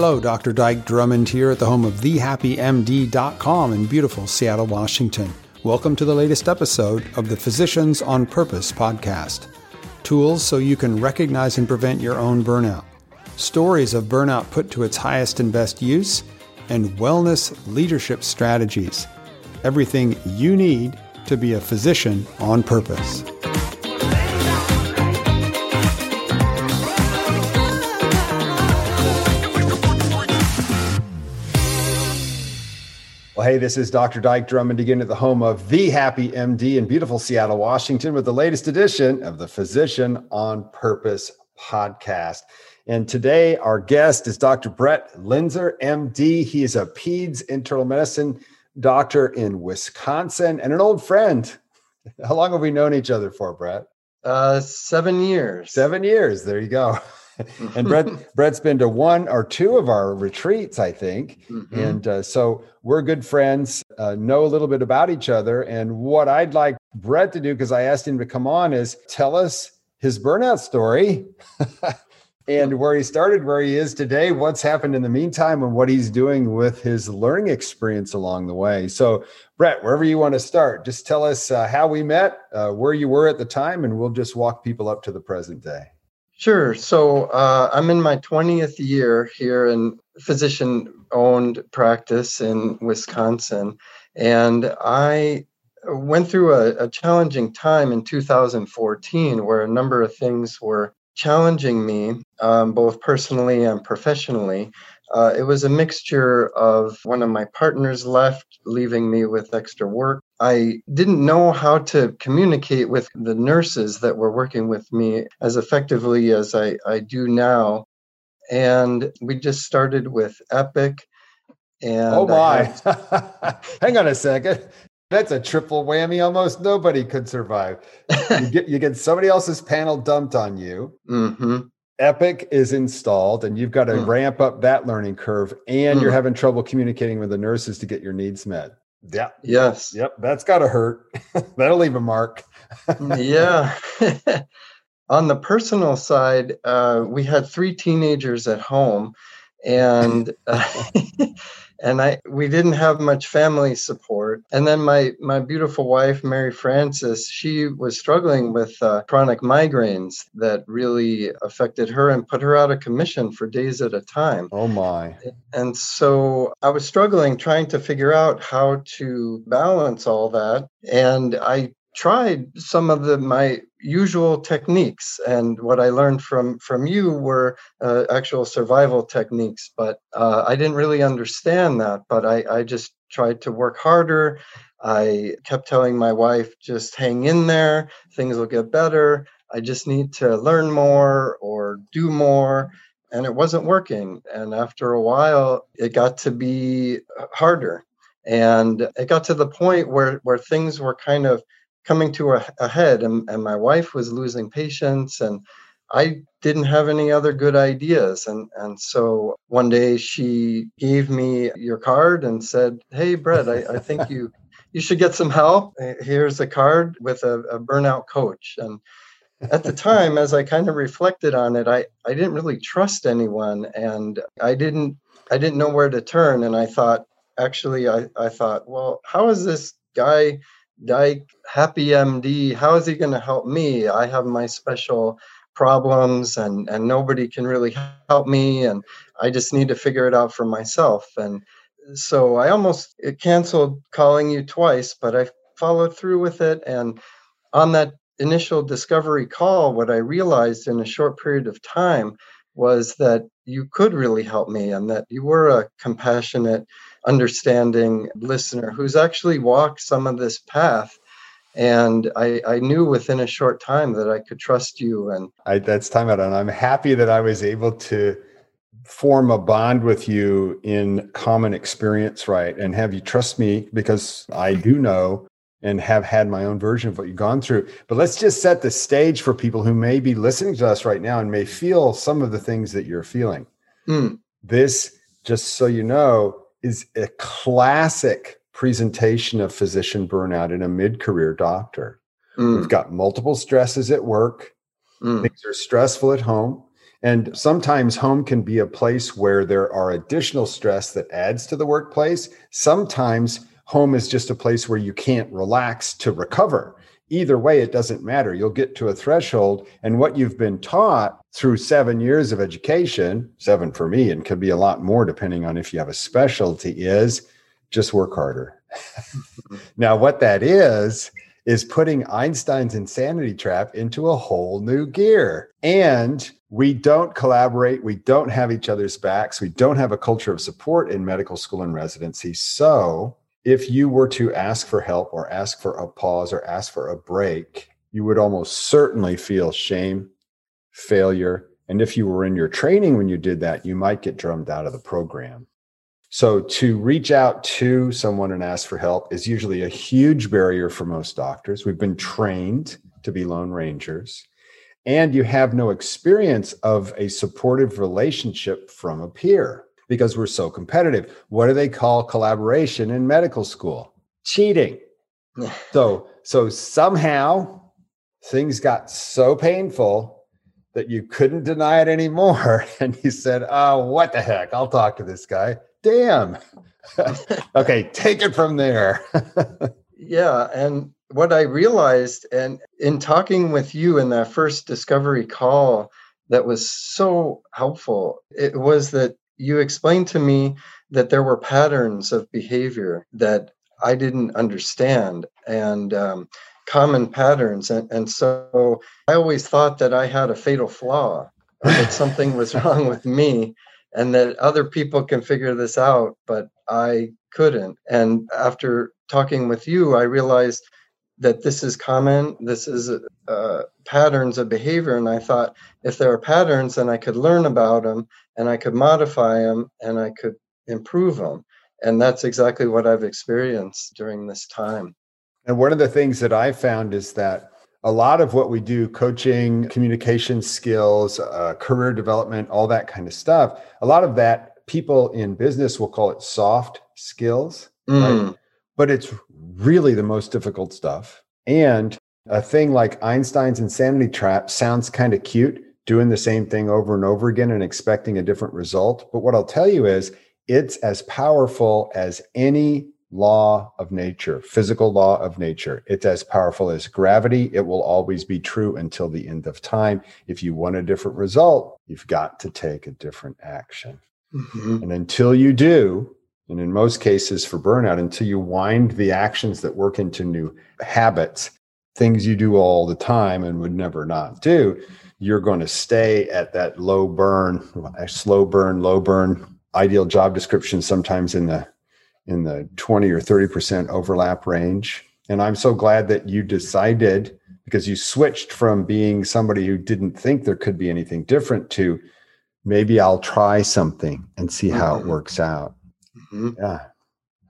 Hello, Dr. Dike Drummond here at the home of thehappymd.com in beautiful Seattle, Washington. Welcome to the latest episode of the Physicians on Purpose podcast. Tools so you can recognize and prevent your own burnout. Stories of burnout put to its highest and best use, and wellness leadership strategies. Everything you need to be a physician on purpose. Well, hey, this is Dr. Dike Drummond again at the home of The Happy MD in beautiful Seattle, Washington, with the latest edition of the Physician on Purpose podcast. And today, our guest is Dr. Brett Linzer, MD. He is a PEDS internal medicine doctor in Wisconsin and an old friend. How long have we known each other for, Brett? Uh, seven years. Seven years. There you go. and Brett, Brett's been to one or two of our retreats, I think. Mm-hmm. And uh, so we're good friends, uh, know a little bit about each other. And what I'd like Brett to do, because I asked him to come on, is tell us his burnout story and where he started, where he is today, what's happened in the meantime, and what he's doing with his learning experience along the way. So, Brett, wherever you want to start, just tell us uh, how we met, uh, where you were at the time, and we'll just walk people up to the present day. Sure. So uh, I'm in my 20th year here in physician owned practice in Wisconsin. And I went through a, a, challenging time in 2014 where a number of things were challenging me, um, both personally and professionally. Uh, it was a mixture of one of my partners left, leaving me with extra work. I didn't know how to communicate with the nurses that were working with me as effectively as I, I do now. And we just started with Epic. And oh my! Had... Hang on a second. That's a triple whammy. Almost nobody could survive. you get you get somebody else's panel dumped on you. Mm-hmm. Epic is installed, and you've got to mm. ramp up that learning curve, and mm. you're having trouble communicating with the nurses to get your needs met. Yeah. Yes. Yep. That's got to hurt. That'll leave a mark. yeah. On the personal side, uh, we had three teenagers at home, and uh, and I we didn't have much family support. And then my my beautiful wife Mary Frances, she was struggling with uh, chronic migraines that really affected her and put her out of commission for days at a time. Oh my. And so I was struggling trying to figure out how to balance all that and I tried some of the my usual techniques and what i learned from from you were uh, actual survival techniques but uh, i didn't really understand that but I, I just tried to work harder. I kept telling my wife just hang in there. Things will get better. I just need to learn more or do more. And it wasn't working and after a while it got to be harder. And it got to the point where where things were kind of coming to a, a head and, and my wife was losing patience and I didn't have any other good ideas. And, and so one day she gave me your card and said, Hey, Brett, I, I think you, you should get some help. Here's a card with a, a burnout coach. And at the time, as I kind of reflected on it, I, I didn't really trust anyone and I didn't, I didn't know where to turn. And I thought, actually, I, I thought, well, how is this guy Dike, happy MD, how is he going to help me? I have my special problems and, and nobody can really help me. And I just need to figure it out for myself. And so I almost canceled calling you twice, but I followed through with it. And on that initial discovery call, what I realized in a short period of time was that you could really help me and that you were a compassionate understanding listener who's actually walked some of this path. And I, I knew within a short time that I could trust you and I, that's time out and i'm happy that i was able to form a bond with you in common experience right? And have you trust me? Because i do know and have had my own version of what you've gone through but let's just set the stage for people who may be listening to us right now and may feel some of the things that you're feeling mm. this just so you know is a classic presentation of physician burnout in a mid-career doctor. Mm. We've got multiple stresses at work. Mm. Things are stressful at home. And sometimes home can be a place where there are additional stress that adds to the workplace. Sometimes home is just a place where you can't relax to recover. Either way, it doesn't matter. You'll get to a threshold, and what you've been taught through seven years of education, seven for me, and could be a lot more depending on if you have a specialty, is just work harder. now, what that is, is putting Einstein's insanity trap into a whole new gear. And we don't collaborate. We don't have each other's backs. We don't have a culture of support in medical school and residency. So, if you were to ask for help or ask for a pause or ask for a break, you would almost certainly feel shame, failure. And if you were in your training when you did that, you might get drummed out of the program. So to reach out to someone and ask for help is usually a huge barrier for most doctors. We've been trained to be lone rangers and you have no experience of a supportive relationship from a peer because we're so competitive. What do they call collaboration in medical school? Cheating. so so somehow things got so painful that you couldn't deny it anymore and you said, "Oh, what the heck? I'll talk to this guy." damn. okay, take it from there. yeah. And what I realized, and in talking with you in that first discovery call, that was so helpful, it was that you explained to me that there were patterns of behavior that I didn't understand and um, common patterns. And, and so I always thought that I had a fatal flaw, that something was wrong with me and that other people can figure this out, but I couldn't. And after talking with you, I realized that this is common. This is uh, patterns of behavior. And I thought if there are patterns, then I could learn about them and I could modify them and I could improve them. And that's exactly what I've experienced during this time. And one of the things that I found is that a lot of what we do coaching communication skills uh, career development all that kind of stuff a lot of that people in business will call it soft skills mm. right? but it's really the most difficult stuff and a thing like einstein's insanity trap sounds kind of cute doing the same thing over and over again and expecting a different result but what i'll tell you is it's as powerful as any law of nature, physical law of nature. It's as powerful as gravity. It will always be true until the end of time. If you want a different result, you've got to take a different action. Mm-hmm. And until you do, and in most cases for burnout, until you wind the actions that work into new habits, things you do all the time and would never not do, you're going to stay at that low burn, slow burn, low burn, ideal job description sometimes in the in the 20 or 30% overlap range. And I'm so glad that you decided because you switched from being somebody who didn't think there could be anything different to maybe I'll try something and see how mm-hmm. it works out. Mm-hmm. Yeah.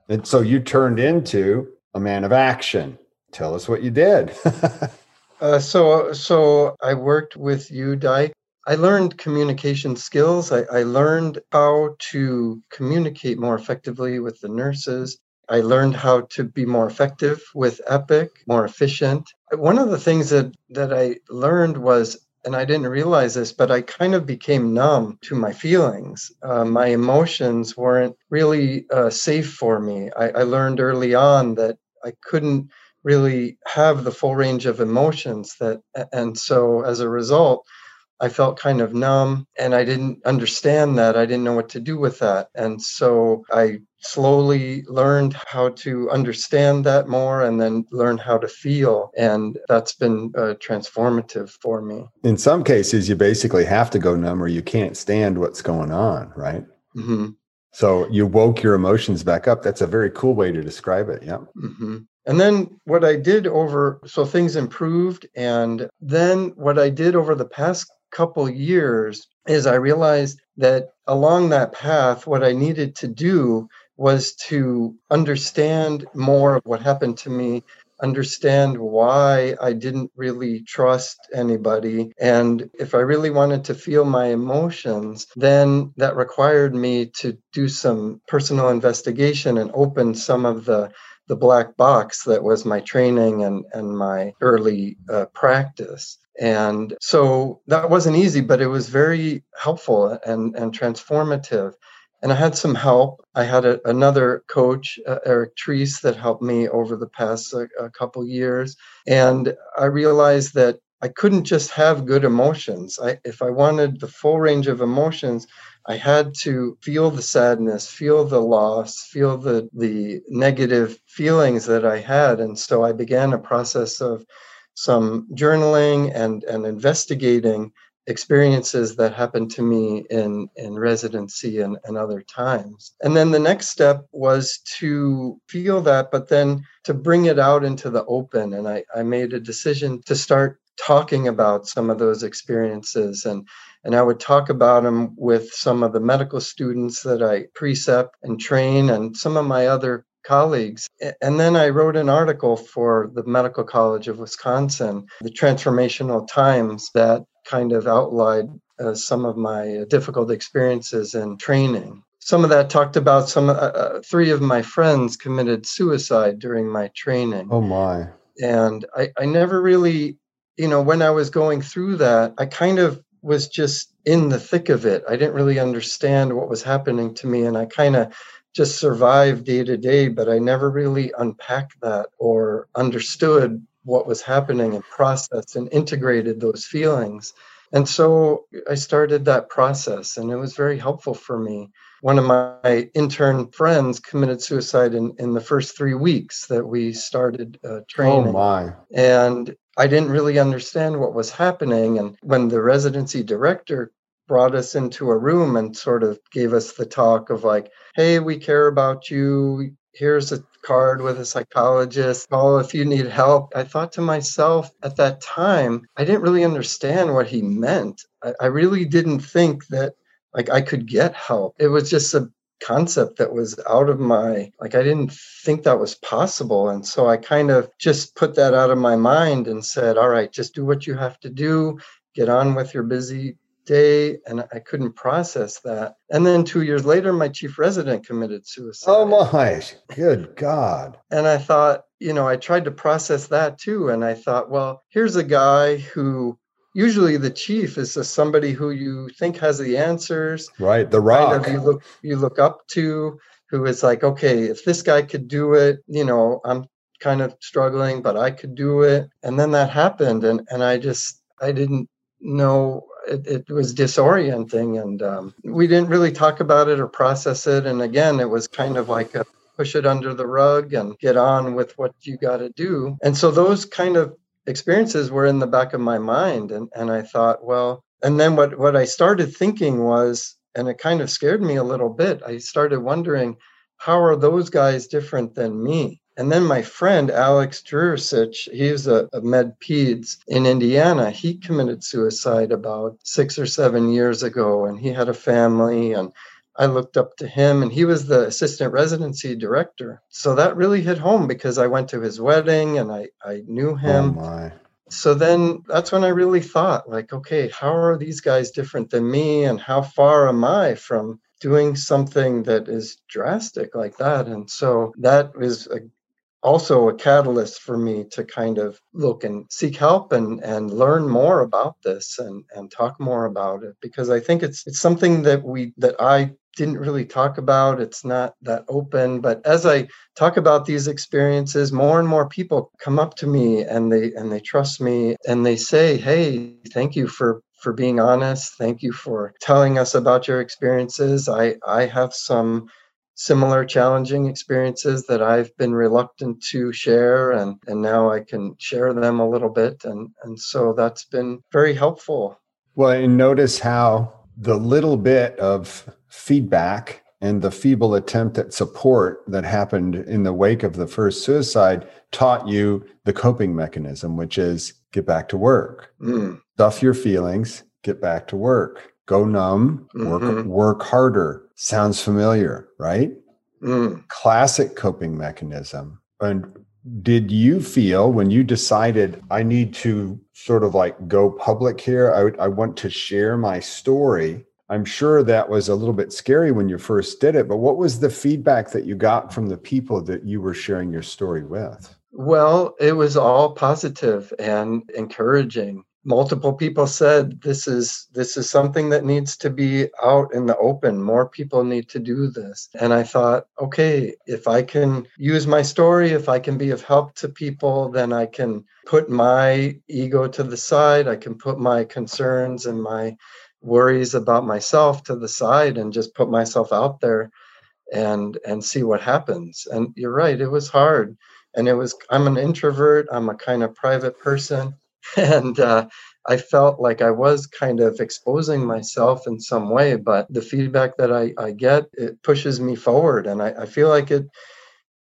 And so you turned into a man of action. Tell us what you did. uh, so, so I worked with you, Dike, I learned communication skills. I, I, learned how to communicate more effectively with the nurses. I learned how to be more effective with Epic, more efficient. One of the things that, that I learned was, and I didn't realize this, but I kind of became numb to my feelings. Uh, my emotions weren't really uh, safe for me. I, I learned early on that I couldn't really have the full range of emotions that and so as a result I felt kind of numb and I didn't understand that. I didn't know what to do with that. And so I slowly learned how to understand that more and then learn how to feel. And that's been uh, transformative for me. In some cases, you basically have to go numb or you can't stand what's going on, right? Mm-hmm. So you woke your emotions back up. That's a very cool way to describe it. Yeah. Mm-hmm. And then what I did over, so things improved. And then what I did over the past couple years is I realized that along that path, what I needed to do was to understand more of what happened to me, understand why I didn't really trust anybody. And if I really wanted to feel my emotions, then that required me to do some personal investigation and open some of the the black box that was my training and, and my early uh, practice. And so that wasn't easy, but it was very helpful and, and transformative. And I had some help. I had a, another coach, uh, Eric Treese, that helped me over the past uh, a couple years. And I realized that I couldn't just have good emotions. I, if I wanted the full range of emotions, I had to feel the sadness, feel the loss, feel the, the negative feelings that I had. And so I began a process of some journaling and, and investigating experiences that happened to me in, in residency and, and other times. And then the next step was to feel that, but then to bring it out into the open. And I, I made a decision to start talking about some of those experiences and and I would talk about them with some of the medical students that I precept and train and some of my other colleagues. And then I wrote an article for the Medical College of Wisconsin, the Transformational Times, that kind of outlined uh, some of my difficult experiences in training. Some of that talked about some, uh, uh, three of my friends committed suicide during my training. Oh, my. And I, I never really you know, when I was going through that, I kind of was just in the thick of it. I didn't really understand what was happening to me. And I kind of just survived day to day, but I never really unpacked that or understood what was happening and processed and integrated those feelings. And so I started that process, and it was very helpful for me. One of my intern friends committed suicide in, in the first three weeks that we started uh, training. Oh, my. And I didn't really understand what was happening. And when the residency director brought us into a room and sort of gave us the talk of like, hey, we care about you. Here's a card with a psychologist. Call if you need help. I thought to myself at that time, I didn't really understand what he meant. I, I really didn't think that like I could get help. It was just a concept that was out of my like I didn't think that was possible. And so I kind of just put that out of my mind and said all right just do what you have to do. Get on with your busy day. And I couldn't process that. And then 2 years later my chief resident committed suicide. Oh my. Good god. And I thought you know I tried to process that too. And I thought well here's a guy who usually the chief is somebody who you think has the answers right the rock kind of you look you look up to who is like okay if this guy could do it you know i'm kind of struggling but i could do it. And then that happened and and i just i didn't know it, it was disorienting and um, we didn't really talk about it or process it and again it was kind of like a push it under the rug and get on with what you got to do. And so those kind of experiences were in the back of my mind and and I thought well and then what what I started thinking was and it kind of scared me a little bit I started wondering how are those guys different than me and then my friend Alex Drursich, he's a, a med peds in Indiana. He committed suicide about six or seven years ago, and he had a family. And I looked up to him, and he was the assistant residency director. So that really hit home because I went to his wedding and I, I knew oh, him. Oh so then that's when I really thought, like, okay, how are these guys different than me? And how far am I from doing something that is drastic like that? And so that was a also a catalyst for me to kind of look and seek help and and learn more about this and and talk more about it because I think it's it's something that we that I didn't really talk about it's not that open but as I talk about these experiences more and more people come up to me and they and they trust me and they say hey thank you for for being honest. Thank you for telling us about your experiences. I I have some similar challenging experiences that I've been reluctant to share and and now I can share them a little bit. And and so that's been very helpful. Well, and notice how the little bit of feedback and the feeble attempt at support that happened in the wake of the first suicide taught you the coping mechanism, which is get back to work, mm. stuff your feelings, get back to work, go numb, work mm-hmm. work harder, sounds familiar, right? Mm. Classic coping mechanism. And did you feel when you decided I need to sort of like go public here? I, I want to share my story. I'm sure that was a little bit scary when you first did it, but what was the feedback that you got from the people that you were sharing your story with? Well, it was all positive and encouraging. Multiple people said this is this is something that needs to be out in the open. More people need to do this. And i thought okay if i can use my story if i can be of help to people then i can put my ego to the side. I can put my concerns and my worries about myself to the side and just put myself out there and and see what happens and you're right it was hard and it was i'm an introvert i'm a kind of private person and uh, I felt like I was kind of exposing myself in some way, but the feedback that I, I get, it pushes me forward. And I, I feel like it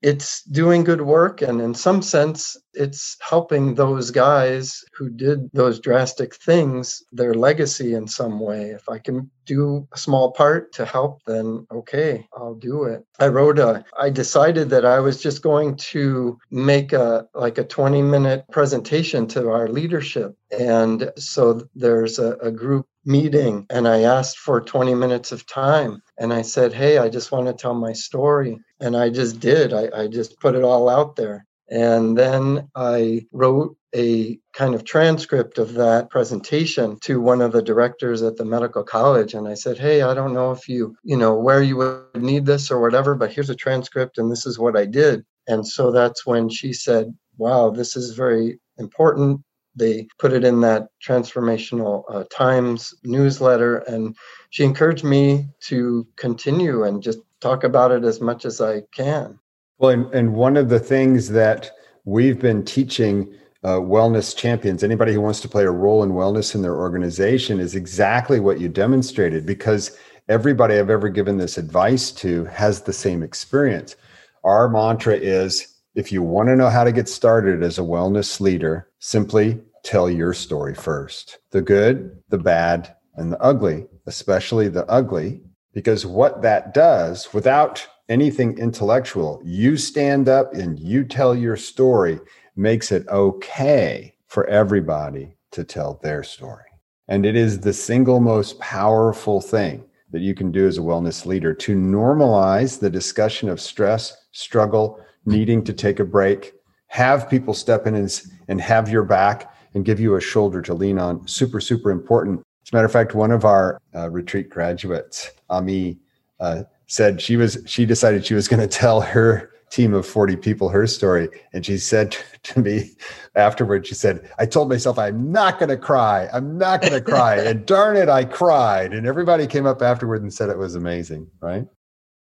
it's doing good work and in some sense it's helping those guys who did those drastic things their legacy in some way if i can do a small part to help then okay i'll do it i wrote a i decided that i was just going to make a like a 20 minute presentation to our leadership and so there's a, a group meeting and I asked for 20 minutes of time. And I said, Hey, I just want to tell my story. And I just did. I, I just put it all out there. And then I wrote a kind of transcript of that presentation to one of the directors at the medical college. And I said, Hey, I don't know if you, you know, where you would need this or whatever, but here's a transcript and this is what I did. And so that's when she said, Wow, this is very important they put it in that transformational uh, times newsletter and she encouraged me to continue and just talk about it as much as i can well and, and one of the things that we've been teaching uh, wellness champions anybody who wants to play a role in wellness in their organization is exactly what you demonstrated because everybody i've ever given this advice to has the same experience. Our mantra is if you want to know how to get started as a wellness leader, simply tell your story first. The good, the bad, and the ugly, especially the ugly, because what that does without anything intellectual, you stand up and you tell your story makes it okay for everybody to tell their story. And it is the single most powerful thing that you can do as a wellness leader to normalize the discussion of stress, struggle, needing to take a break, have people step in and, and have your back and give you a shoulder to lean on. Super, super important. As a matter of fact, one of our uh, retreat graduates, Ami, uh, said she was she decided she was going to tell her team of 40 people her story. And she said to me afterwards she said i told myself i'm not going to cry. I'm not going to cry. And darn it i cried. And everybody came up afterward and said it was amazing right?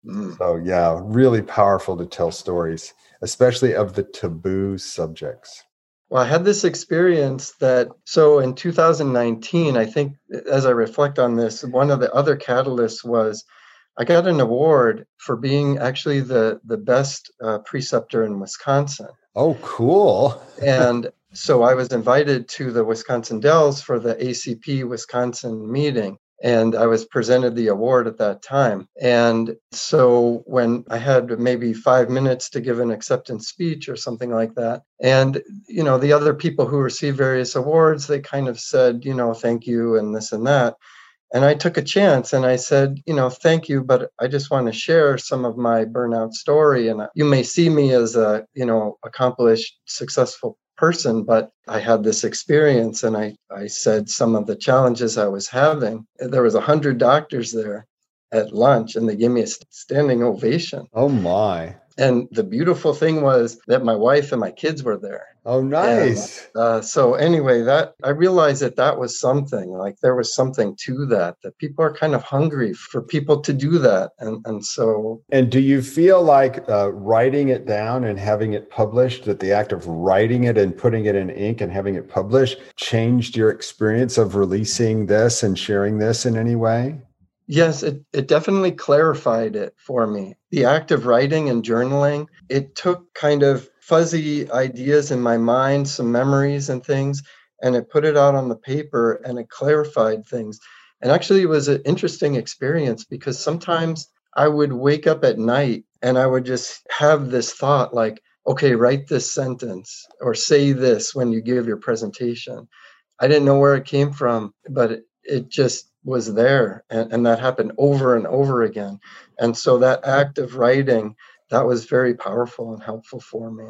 Mm. So, yeah, really powerful to tell stories, especially of the taboo subjects. Well, I had this experience that, so in 2019, I think as I reflect on this, one of the other catalysts was I got an award for being actually the, the best uh, preceptor in Wisconsin. Oh, cool. and so I was invited to the Wisconsin Dells for the ACP Wisconsin meeting and I was presented the award at that time. And so when I had maybe five minutes to give an acceptance speech or something like that, and you know the other people who received various awards, they kind of said, you know, thank you and this and that. And I took a chance and I said, you know, thank you, but I just want to share some of my burnout story. And you may see me as a, you know, accomplished, successful person, but I had this experience and I, I said some of the challenges I was having. There was a hundred doctors there at lunch and they gave me a standing ovation. Oh my. And the beautiful thing was that my wife and my kids were there. Oh, nice. And, uh, so anyway, that I realized that that was something. Like there was something to that. That people are kind of hungry for people to do that, and and so. And do you feel like uh, writing it down and having it published? That the act of writing it and putting it in ink and having it published changed your experience of releasing this and sharing this in any way? Yes, it, it definitely clarified it for me. The act of writing and journaling, it took kind of fuzzy ideas in my mind, some memories and things, and it put it out on the paper and it clarified things. And actually, it was an interesting experience because sometimes I would wake up at night and I would just have this thought like, okay, write this sentence or say this when you give your presentation. I didn't know where it came from, but it just was there and, and that happened over and over again and so that act of writing that was very powerful and helpful for me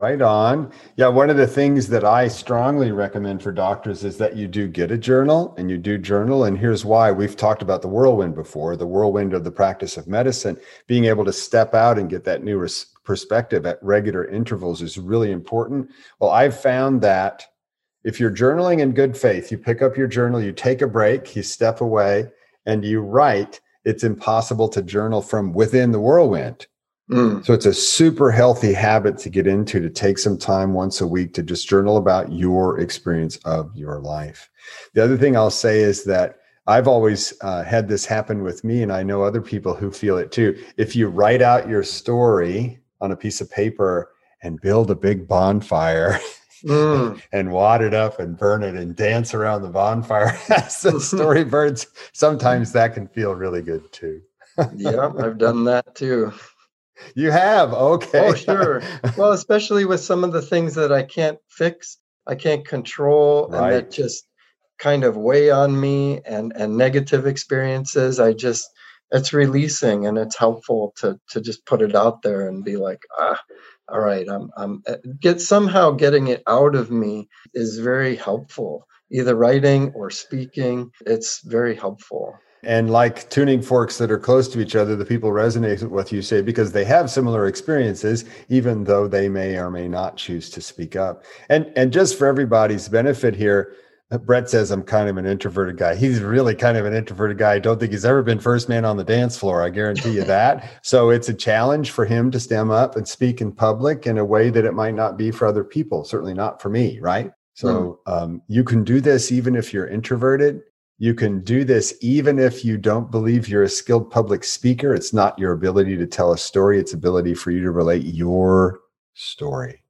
Right on. Yeah, one of the things that I strongly recommend for doctors is that you do get a journal and you do journal. And here's why we've talked about the whirlwind before the whirlwind of the practice of medicine. Being able to step out and get that new res- perspective at regular intervals is really important. Well, I've found that if you're journaling in good faith, you pick up your journal, you take a break, you step away, and you write, it's impossible to journal from within the whirlwind Mm. So it's a super healthy habit to get into to take some time once a week to just journal about your experience of your life. The other thing I'll say is that I've always uh, had this happen with me, and I know other people who feel it too. If you write out your story on a piece of paper and build a big bonfire, Mm. and wad it up and burn it and dance around the bonfire as the story burns. Sometimes that can feel really good too. yeah, I've done that too. You have? Okay. Oh, sure. well, especially with some of the things that I can't fix, I can't control, right. and that just kind of weigh on me and and negative experiences. I just it's releasing and it's helpful to to just put it out there and be like, ah, all right, I'm I'm eh, get somehow getting it out of me is very helpful. Either writing or speaking, it's very helpful. And like tuning forks that are close to each other, the people resonate with you say because they have similar experiences, even though they may or may not choose to speak up. And and just for everybody's benefit here, Brett says I'm kind of an introverted guy. He's really kind of an introverted guy. I don't think he's ever been first man on the dance floor. I guarantee you that. so it's a challenge for him to stem up and speak in public in a way that it might not be for other people. Certainly not for me, right? So mm. um, you can do this even if you're introverted. You can do this even if you don't believe you're a skilled public speaker. It's not your ability to tell a story, it's ability for you to relate your story.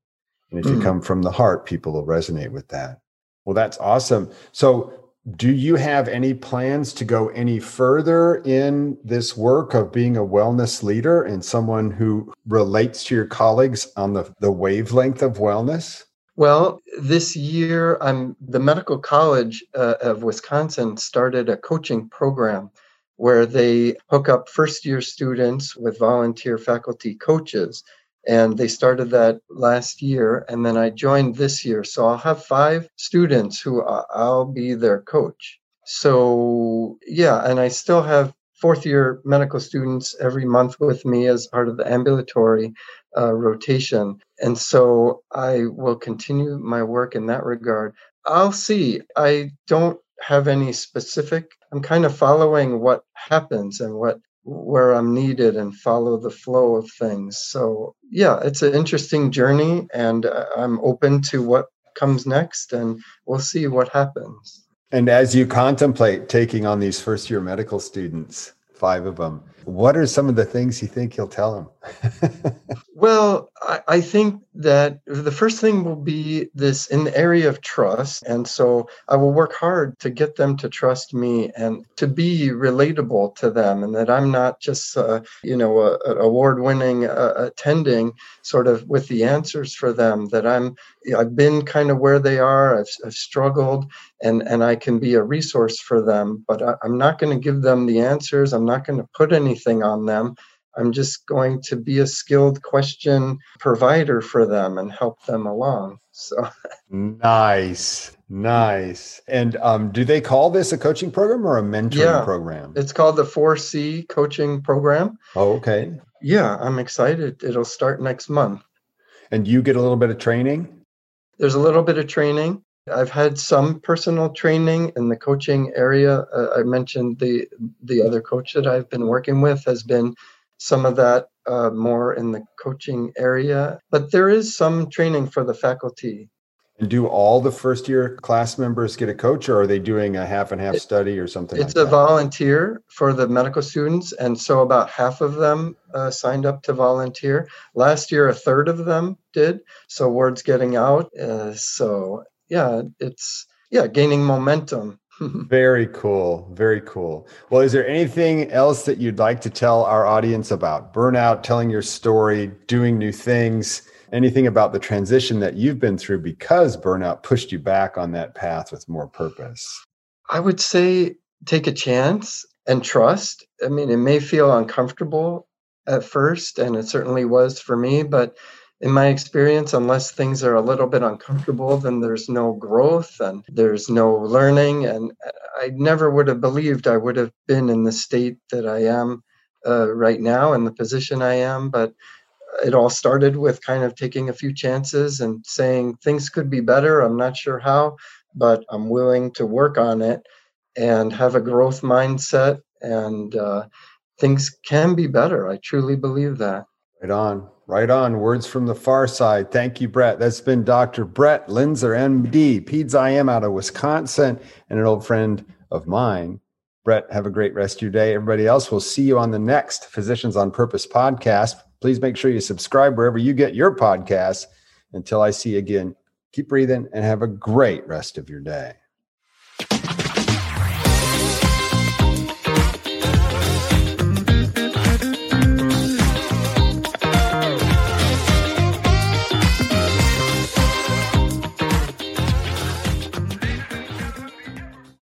And if mm. you come from the heart, people will resonate with that. Well, that's awesome. So, do you have any plans to go any further in this work of being a wellness leader and someone who relates to your colleagues on the, the wavelength of wellness? Well, this year, I'm the Medical College uh, of Wisconsin started a coaching program where they hook up first year students with volunteer faculty coaches. And they started that last year. And then I joined this year. So I'll have five students who I'll be their coach. So, yeah, and I still have fourth year medical students every month with me as part of the ambulatory uh, rotation. And so I will continue my work in that regard. I'll see. I don't have any specific, I'm kind of following what happens and what where I'm needed and follow the flow of things. So, yeah, it's an interesting journey and uh, I'm open to what comes next and we'll see what happens. And as you contemplate taking on these first year medical students, five of them, what are some of the things you think you'll tell them? well, I, I, think that the first thing will be this in the area of trust. And so I will work hard to get them to trust me and to be relatable to them, and that I'm not just, uh, you know, an award winning uh, attending sort of with the answers for them, that I'm, I've been kind of where they are, I've, I've struggled, and, and I can be a resource for them, but I, I'm not going to give them the answers. I'm not going to put any anything on them. I'm just going to be a skilled question provider for them and help them along. So nice, nice. And um, do they call this a coaching program or a mentoring yeah, program? It's called the 4C coaching program. Oh, okay. Yeah, I'm excited. It'll start next month. And you get a little bit of training? There's a little bit of training. I've had some personal training in the coaching area. Uh, I mentioned the the other coach that I've been working with has been some of that uh, more in the coaching area, but there is some training for the faculty. And do all the first year class members get a coach, or are they doing a half and half study or something? It's like a that? volunteer for the medical students, and so about half of them uh, signed up to volunteer. Last year, a third of them did. So word's getting out. Uh, so yeah, it's yeah, gaining momentum. very cool. Very cool. Well, is there anything else that you'd like to tell our audience about burnout, telling your story, doing new things? Anything about the transition that you've been through because burnout pushed you back on that path with more purpose? I would say take a chance and trust. I mean, it may feel uncomfortable at first, and it certainly was for me, but in my experience, unless things are a little bit uncomfortable, then there's no growth and there's no learning. And I never would have believed I would have been in the state that I am uh, right now in the position I am. But it all started with kind of taking a few chances and saying things could be better. I'm not sure how, but I'm willing to work on it and have a growth mindset and uh, things can be better. I truly believe that. Right on. Right on. Words from the far side. Thank you, Brett. That's been Dr. Brett Linzer, MD, PEDS IM out of Wisconsin, and an old friend of mine. Brett, have a great rest of your day. Everybody else, we'll see you on the next Physicians on Purpose podcast. Please make sure you subscribe wherever you get your podcasts. Until I see you again, keep breathing and have a great rest of your day.